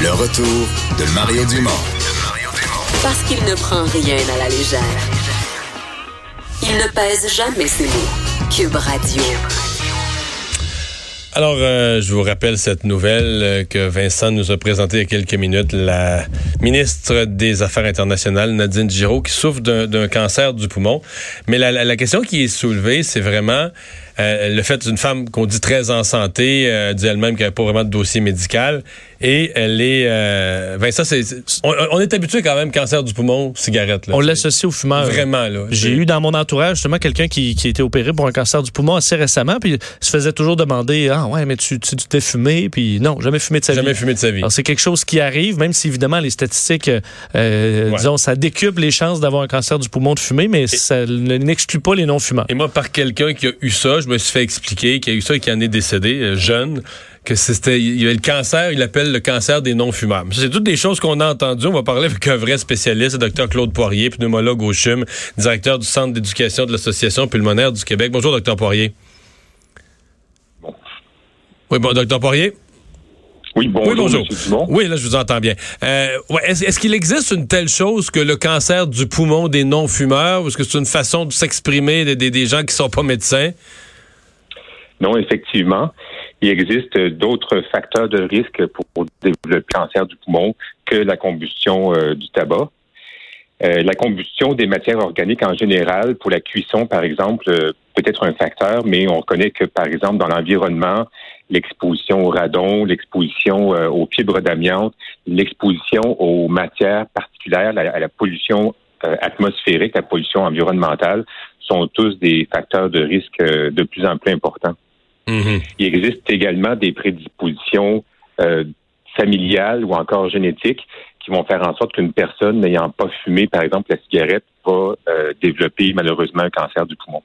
Le retour de Mario Dumont. Parce qu'il ne prend rien à la légère. Il ne pèse jamais ses mots. Cube Radio. Alors, euh, je vous rappelle cette nouvelle euh, que Vincent nous a présentée il y a quelques minutes. La ministre des Affaires internationales, Nadine Giraud, qui souffre d'un cancer du poumon. Mais la, la question qui est soulevée, c'est vraiment euh, le fait d'une femme qu'on dit très en santé, euh, dit elle-même qu'elle n'a pas vraiment de dossier médical. Et elle est... Euh, Vincent, c'est, on, est habitué quand même, cancer du poumon, cigarette. Là, on l'associe au fumeur. Vraiment, là. J'ai eu dans mon entourage justement quelqu'un qui, qui a été opéré pour un cancer du poumon assez récemment, puis se faisait toujours demander, ah ouais, mais tu, tu, t'es fumé, puis non, jamais fumé de sa vie. Jamais fumé de sa vie. Alors c'est quelque chose qui arrive, même si évidemment les statistiques, euh, disons, ça décuple les chances d'avoir un cancer du poumon de fumer, mais ça n'exclut pas les non-fumeurs. Et moi, par quelqu'un qui a eu ça, je me suis fait expliquer qu'il y a eu ça et qui en est décédé, euh, jeune, que c'était il y avait le cancer, il appelle le cancer des non-fumeurs. C'est toutes des choses qu'on a entendues. On va parler avec un vrai spécialiste, le docteur Claude Poirier, pneumologue au CHUM, directeur du Centre d'éducation de l'Association pulmonaire du Québec. Bonjour, docteur Poirier. Oui, bon, docteur Poirier? Oui, bonjour. Oui, bonjour. Oui, là, je vous entends bien. Euh, ouais, est-ce, qu'il existe une telle chose que le cancer du poumon des non-fumeurs, ou est-ce que c'est une façon de s'exprimer des, des, des gens qui sont pas médecins? Non, effectivement il existe d'autres facteurs de risque pour le cancer du poumon que la combustion euh, du tabac. Euh, la combustion des matières organiques en général, pour la cuisson, par exemple, euh, peut être un facteur, mais on connaît que, par exemple, dans l'environnement, l'exposition au radon, l'exposition aux fibres d'amiante, l'exposition aux matières particulières, à la pollution atmosphérique, la pollution environnementale, sont tous des facteurs de risque de plus en plus importants. Mm-hmm. Il existe également des prédispositions euh, familiales ou encore génétiques qui vont faire en sorte qu'une personne n'ayant pas fumé, par exemple, la cigarette, va euh, développer malheureusement un cancer du poumon.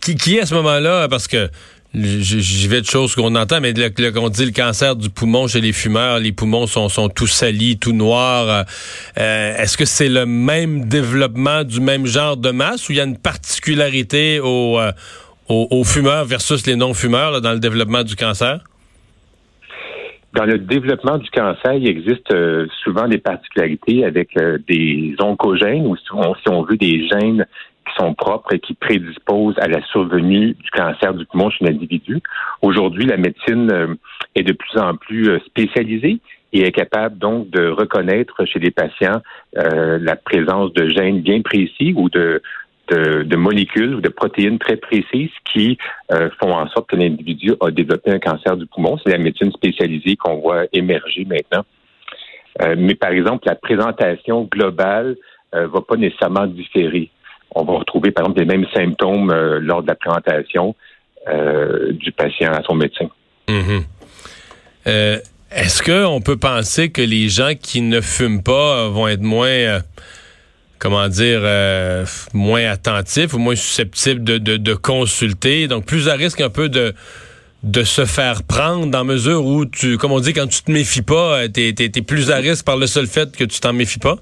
Qui, qui est à ce moment-là, parce que j'y vais de choses qu'on entend, mais là, on dit le cancer du poumon chez les fumeurs, les poumons sont, sont tout salis, tout noirs. Euh, est-ce que c'est le même développement du même genre de masse ou il y a une particularité au, aux, fumeurs versus les non-fumeurs dans le développement du cancer? Dans le développement du cancer, il existe euh, souvent des particularités avec euh, des oncogènes ou si on, veut des gènes qui sont propres et qui prédisposent à la survenue du cancer du poumon chez l'individu. Aujourd'hui, la médecine euh, est de plus en plus spécialisée et est capable donc de reconnaître chez les patients la présence de gènes bien précis ou de de, molécules ou de protéines très précises qui euh, font en sorte que l'individu a développé un cancer du poumon. C'est la médecine spécialisée qu'on voit émerger maintenant. Euh, mais par exemple, la présentation globale euh, va pas nécessairement différer. On va retrouver, par exemple, les mêmes symptômes lors de la présentation du patient à son médecin. Mm-hmm. Est-ce qu'on peut penser que les gens qui ne fument pas vont être moins comment dire, euh, moins attentif ou moins susceptible de, consulter. Donc, plus à risque un peu de se faire prendre dans mesure où tu, comme on dit, quand tu te méfies pas, euh, tu es, plus à risque par le seul fait que tu t'en méfies pas?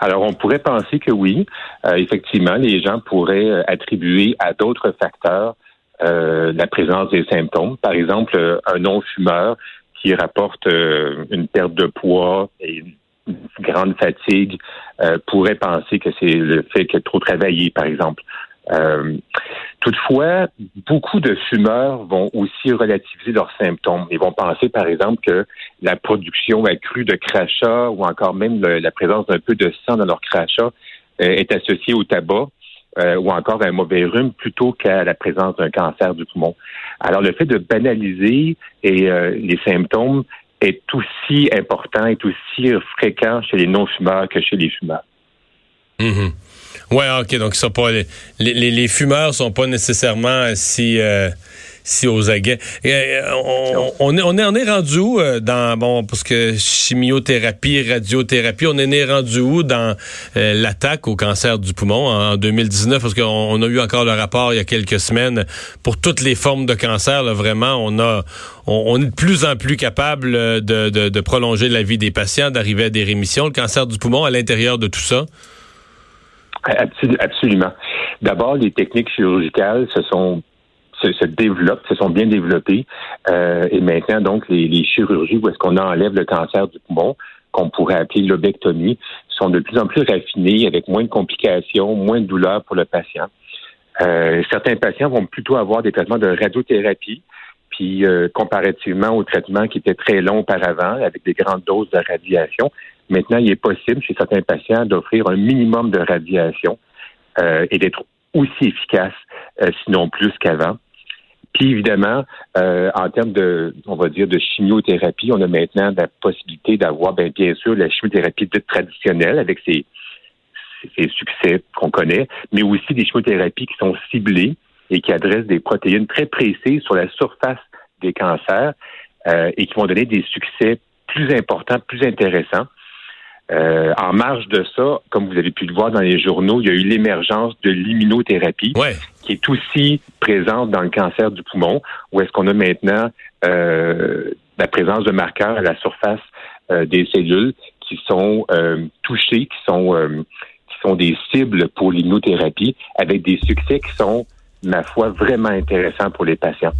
Alors, on pourrait penser que oui. Euh, effectivement, les gens pourraient attribuer à d'autres facteurs la présence des symptômes. Par exemple, un non-fumeur qui rapporte une perte de poids et une grande fatigue euh, pourrait penser que c'est le fait que trop travaillé, par exemple. Euh, toutefois, beaucoup de fumeurs vont aussi relativiser leurs symptômes. Ils vont penser, par exemple, que la production accrue de crachats ou encore même la présence d'un peu de sang dans leur crachat euh, est associée au tabac. ou encore à un mauvais rhume plutôt qu'à la présence d'un cancer du poumon. Alors le fait de banaliser et, les symptômes est aussi important, est aussi fréquent chez les non-fumeurs que chez les fumeurs. Mm Ouais, ok. Donc, ça pas les, les, les, fumeurs sont pas nécessairement si euh, si aux aguets. Et, on, on, est, on, est, on est rendu où dans, bon, parce que chimiothérapie, radiothérapie, on est rendu où dans l'attaque au cancer du poumon en, 2019? Parce qu'on a eu encore le rapport il y a quelques semaines pour toutes les formes de cancer. Là, vraiment, on a on, est de plus en plus capable de, de, de prolonger la vie des patients, d'arriver à des rémissions. Le cancer du poumon à l'intérieur de tout ça? Absolument. D'abord, les techniques chirurgicales se sont se, développent, se sont bien développées. Euh, et maintenant, donc, les, les chirurgies où est-ce qu'on enlève le cancer du poumon, qu'on pourrait appeler lobectomie, sont de plus en plus raffinées, avec moins de complications, moins de douleurs pour le patient. Euh, certains patients vont plutôt avoir des traitements de radiothérapie, puis euh, comparativement aux traitements qui étaient très longs auparavant, avec des grandes doses de radiation, maintenant, il est possible chez certains patients d'offrir un minimum de radiation euh, et d'être aussi efficace, sinon plus qu'avant. Puis évidemment, en termes de, on va dire, de chimiothérapie, on a maintenant la possibilité d'avoir, bien, bien sûr, la chimiothérapie traditionnelle avec ses, ces succès qu'on connaît, mais aussi des chimiothérapies qui sont ciblées et qui adressent des protéines très précises sur la surface des cancers euh, et qui vont donner des succès plus importants, plus intéressants. Euh, en marge de ça, comme vous avez pu le voir dans les journaux, il y a eu l'émergence de l'immunothérapie, qui est aussi présente dans le cancer du poumon, où est-ce qu'on a maintenant euh, la présence de marqueurs à la surface des cellules qui sont touchées, qui sont sont des cibles pour l'immunothérapie avec des succès qui sont, ma foi, vraiment intéressants pour les patients.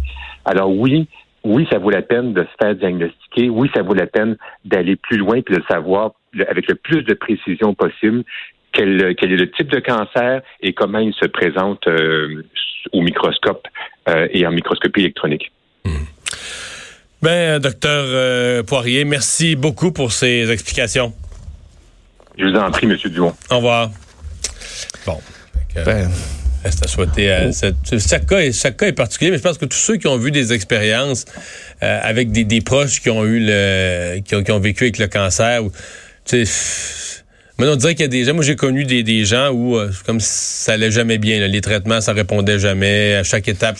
Alors oui, oui, ça vaut la peine de se faire diagnostiquer. Oui, ça vaut la peine d'aller plus loin et de savoir avec le plus de précision possible quel, est le type de cancer et comment il se présente euh, au microscope euh, et en microscopie électronique. Hmm. Ben, docteur euh, Poirier, merci beaucoup pour ces explications. Je vous en prie, M. Dumont. Au revoir. Bon. Ben, reste à souhaiter. À oh. chaque, cas est, chaque cas est particulier, mais je pense que tous ceux qui ont vu des expériences euh, avec des, des, proches qui ont eu le, qui ont, qui ont vécu avec le cancer, tu sais mais on dirait qu'il y a des gens, moi j'ai connu des, gens où euh, comme ça allait jamais bien. Les traitements, ça répondait jamais. À chaque étape,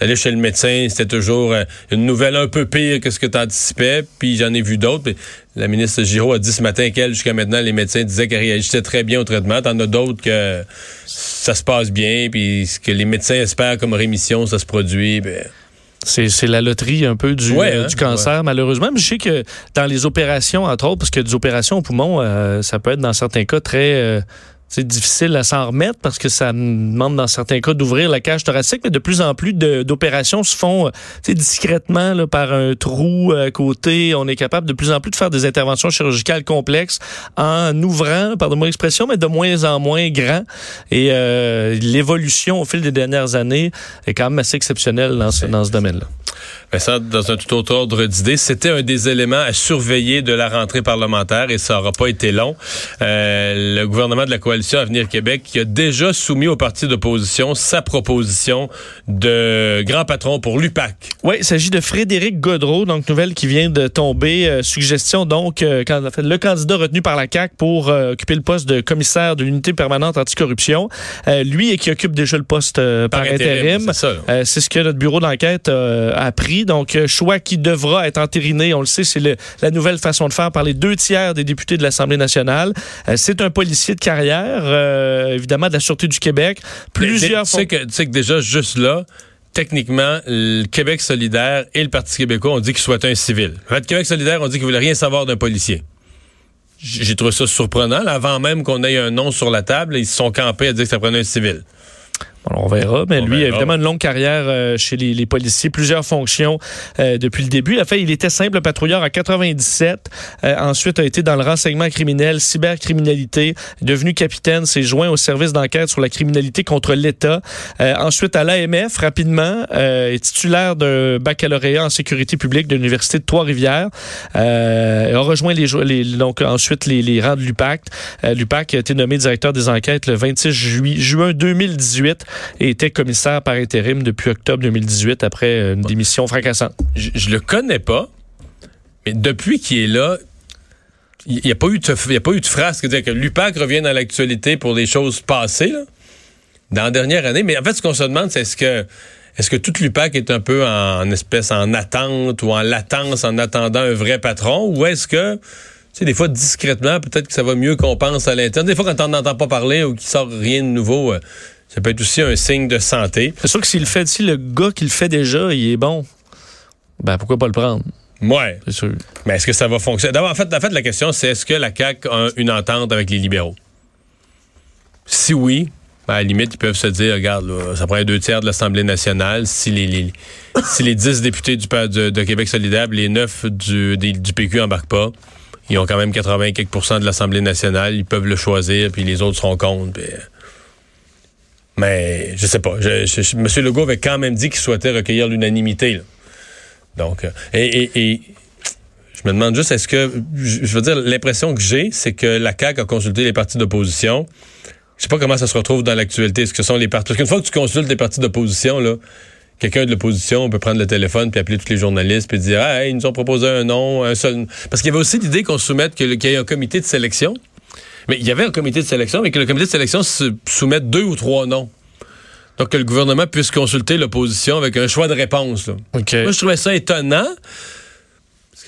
j'allais chez le médecin, c'était toujours euh, une nouvelle un peu pire que ce que tu anticipais. Puis j'en ai vu d'autres. La ministre Giraud a dit ce matin qu'elle, jusqu'à maintenant, les médecins disaient qu'elle réagissait très bien au traitement. T'en as d'autres que ça se passe bien, puis ce que les médecins espèrent comme rémission, ça se produit. Ben, c'est la loterie un peu du, euh, hein? cancer, malheureusement. Mais je sais que dans les opérations, entre autres, parce que des opérations au poumon, euh, ça peut être dans certains cas très euh, c'est difficile à s'en remettre parce que ça demande dans certains cas d'ouvrir la cage thoracique, mais de plus en plus d'opérations se font euh, discrètement là, par un trou à côté. On est capable de plus en plus de faire des interventions chirurgicales complexes en ouvrant, pardon-moi l'expression, mais de moins en moins grand. Et euh, l'évolution au fil des dernières années est quand même assez exceptionnelle dans ce, dans ce domaine-là. Ça, dans un tout autre ordre d'idée, c'était un des éléments à surveiller de la rentrée parlementaire et ça n'aura pas été long. Euh, le gouvernement de la coalition Avenir Québec qui a déjà soumis au parti d'opposition sa proposition de grand patron pour l'UPAC. Oui, il s'agit de Frédéric Godreau, donc nouvelle qui vient de tomber. Euh, suggestion donc, euh, quand, le candidat retenu par la CAQ pour occuper le poste de commissaire de l'unité permanente anticorruption, lui et qui occupe déjà le poste par, intérim. C'est ce que notre bureau d'enquête a appris. Donc, choix qui devra être entériné, on le sait, c'est la nouvelle façon de faire par les deux tiers des députés de l'Assemblée nationale. c'est un policier de carrière euh, évidemment, de la Sûreté du Québec. Plusieurs... Tu sais, que, tu sais que déjà, juste là, techniquement, le Québec solidaire et le Parti québécois ont dit qu'il souhaitait un civil. Le Québec solidaire ont dit qu'ils voulaient rien savoir d'un policier. J'ai trouvé ça surprenant. avant même qu'on ait un nom sur la table, ils se sont campés à dire que ça prenait un civil on verra. Mais lui, a évidemment, une longue carrière euh, chez les, policiers, plusieurs fonctions euh, depuis le début. En fait, il était simple patrouilleur en 97. Euh, ensuite, a été dans le renseignement criminel, cybercriminalité. Devenu capitaine, s'est joint au service d'enquête sur la criminalité contre l'État. ensuite, à l'AMF, rapidement, est titulaire d'un baccalauréat en sécurité publique de l'Université de Trois-Rivières. a rejoint les, les, donc ensuite les, rangs de l'UPAC. L'UPAC a été nommé directeur des enquêtes le 26 juin 2018 et était commissaire par intérim depuis octobre 2018 après une démission fracassante. Je, je le connais pas, mais depuis qu'il est là, il n'y a, pas eu de, a pas eu de phrase qui dit que l'UPAC revient dans l'actualité pour des choses passées, dans la dernière année. Mais en fait, ce qu'on se demande, c'est est-ce que est-ce que toute l'UPAC est un peu en, espèce en attente ou en latence en attendant un vrai patron? Ou est-ce que tu sais, des fois, discrètement, peut-être que ça va mieux qu'on pense à l'interne. Des fois, quand on n'entend pas parler ou qu'il sort rien de nouveau, euh, ça peut être aussi un signe de santé. C'est sûr que s'il fait, si le gars qui le fait déjà, il est bon, ben pourquoi pas le prendre? Ouais. C'est sûr. Mais est-ce que ça va fonctionner? D'abord, en fait, en fait, la question, c'est est-ce que la CAQ a une entente avec les libéraux? Si oui, ben, à la limite, ils peuvent se dire, regarde, là, ça prend deux tiers de l'Assemblée nationale. Si les, les, si les 10 députés du, de, de Québec solidaire, les 9 du, des, du PQ embarquent pas, ils ont quand même 80 quelques de l'Assemblée nationale. Ils peuvent le choisir, puis les autres seront contre. Puis, euh, mais je sais pas. Je. Legault avait quand même dit qu'il souhaitait recueillir l'unanimité. Donc, euh, et, et, et, je me demande juste, est-ce que, je veux dire, l'impression que j'ai, c'est que la CAQ a consulté les partis d'opposition. Je sais pas comment ça se retrouve dans l'actualité. Est-ce que sont les partis? Parce qu'une fois que tu consultes les partis d'opposition, là, quelqu'un de l'opposition peut prendre le téléphone puis appeler tous les journalistes puis dire, ah, ils nous ont proposé un nom, un seul. Parce qu'il y avait aussi l'idée qu'on soumette qu'il y ait un comité de sélection. Mais il y avait un comité de sélection, mais que le comité de sélection soumette deux ou trois noms. Donc, que le gouvernement puisse consulter l'opposition avec un choix de réponse. Là. Moi, je trouvais ça étonnant.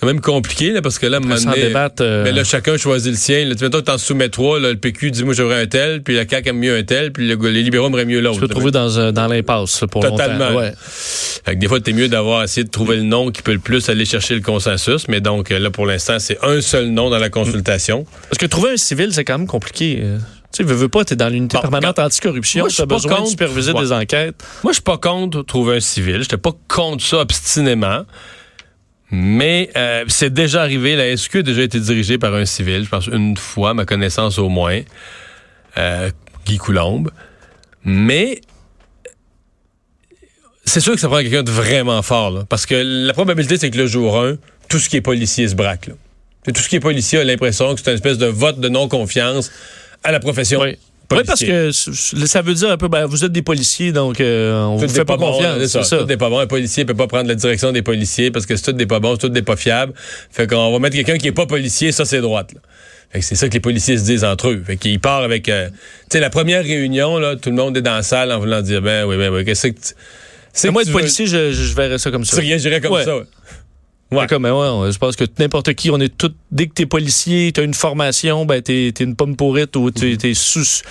C'est quand même compliqué, là, parce que là, maintenant, euh... mais là, chacun choisit le sien. Là, tu mettons, t'en soumets trois, là, le PQ dit, moi, j'aurais un tel, puis la CAQ aime mieux un tel, puis les libéraux aimeraient mieux l'autre. Tu peux te trouver dans, euh, dans l'impasse pour Totalement. longtemps. Ouais. Fait que des fois, t'es mieux d'avoir essayé de trouver le nom qui peut le plus aller chercher le consensus, mais donc, là, pour l'instant, c'est un seul nom dans la consultation. Parce que trouver un civil, c'est quand même compliqué. euh. Tu sais, veux, veux pas, t'es dans l'unité Bon, permanente quand- anticorruption, suis pas besoin de contre- superviser Ouais. des enquêtes. Moi, je suis pas contre trouver un civil. J'étais pas contre ça obstinément. Mais euh, c'est déjà arrivé. La SQ a déjà été dirigée par un civil, je pense une fois, ma connaissance au moins, euh, Guy Coulombe. Mais c'est sûr que ça prend quelqu'un de vraiment fort, parce que la probabilité, c'est que le jour 1, tout ce qui est policier se braque. Là. Tout ce qui est policier a l'impression que c'est une espèce de vote de non-confiance à la profession. Oui, parce que ça veut dire un peu, ben, vous êtes des policiers, donc euh, on Tout vous fait pas, bon, confiance. c'est ça. Tout n'est pas bon. Un policier peut pas prendre la direction des policiers parce que c'est tout n'est pas bon, c'est tout n'est pas fiable. Fait qu'on va mettre quelqu'un qui est pas policier, ça c'est droite. Là. Fait que c'est ça que les policiers se disent entre eux. Fait qu'il part avec, euh, tu sais, la première réunion là, tout le monde est dans la salle en voulant dire, ben oui, ben oui, qu'est-ce que tu- c'est Mais moi, que être veux- policier, je, je verrais ça comme ça. Tu réagirais comme Ouais. ça. ouais. Ouais. Comme, ouais, on- je pense que n'importe qui, on est tout, dès que t'es policier, t'as une formation, ben t'es t'es une pomme pourrite ou t'es t'es sous,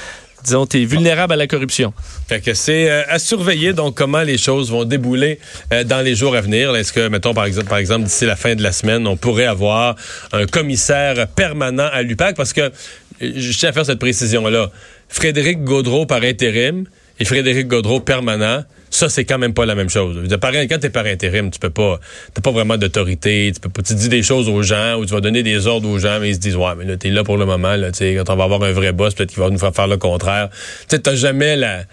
disons, t'es vulnérable à la corruption. Fait que c'est euh, à surveiller donc comment les choses vont débouler euh, dans les jours à venir. Est-ce que, mettons, par exemple, par exemple, d'ici la fin de la semaine, on pourrait avoir un commissaire permanent à l'UPAC? Parce que, je tiens à faire cette précision-là. Frédéric Gaudreau par intérim et Frédéric Gaudreau permanent, ça, c'est quand même pas la même chose. Par- Quand t'es par intérim, tu peux pas, t'as pas vraiment d'autorité, tu peux pas, tu dis des choses aux gens ou tu vas donner des ordres aux gens, mais ils se disent, ouais, mais là, t'es là pour le moment, là, tu quand on va avoir un vrai boss, peut-être qu'il va nous faire faire le contraire. Tu sais, t'as jamais la,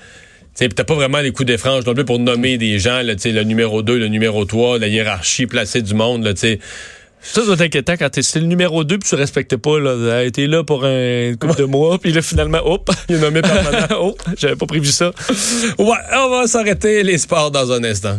tu t'as pas vraiment les coups des franges non plus pour nommer des gens, là, le numéro 2, le numéro 3, la hiérarchie placée du monde, là, tu sais. Ça doit être inquiétant quand t'es le numéro 2 puis tu respectais pas, là. T'es là pour un couple de mois, puis là, finalement, hop, Il est nommé permanent. oh, j'avais pas prévu ça. ouais, on va s'arrêter les sports dans un instant.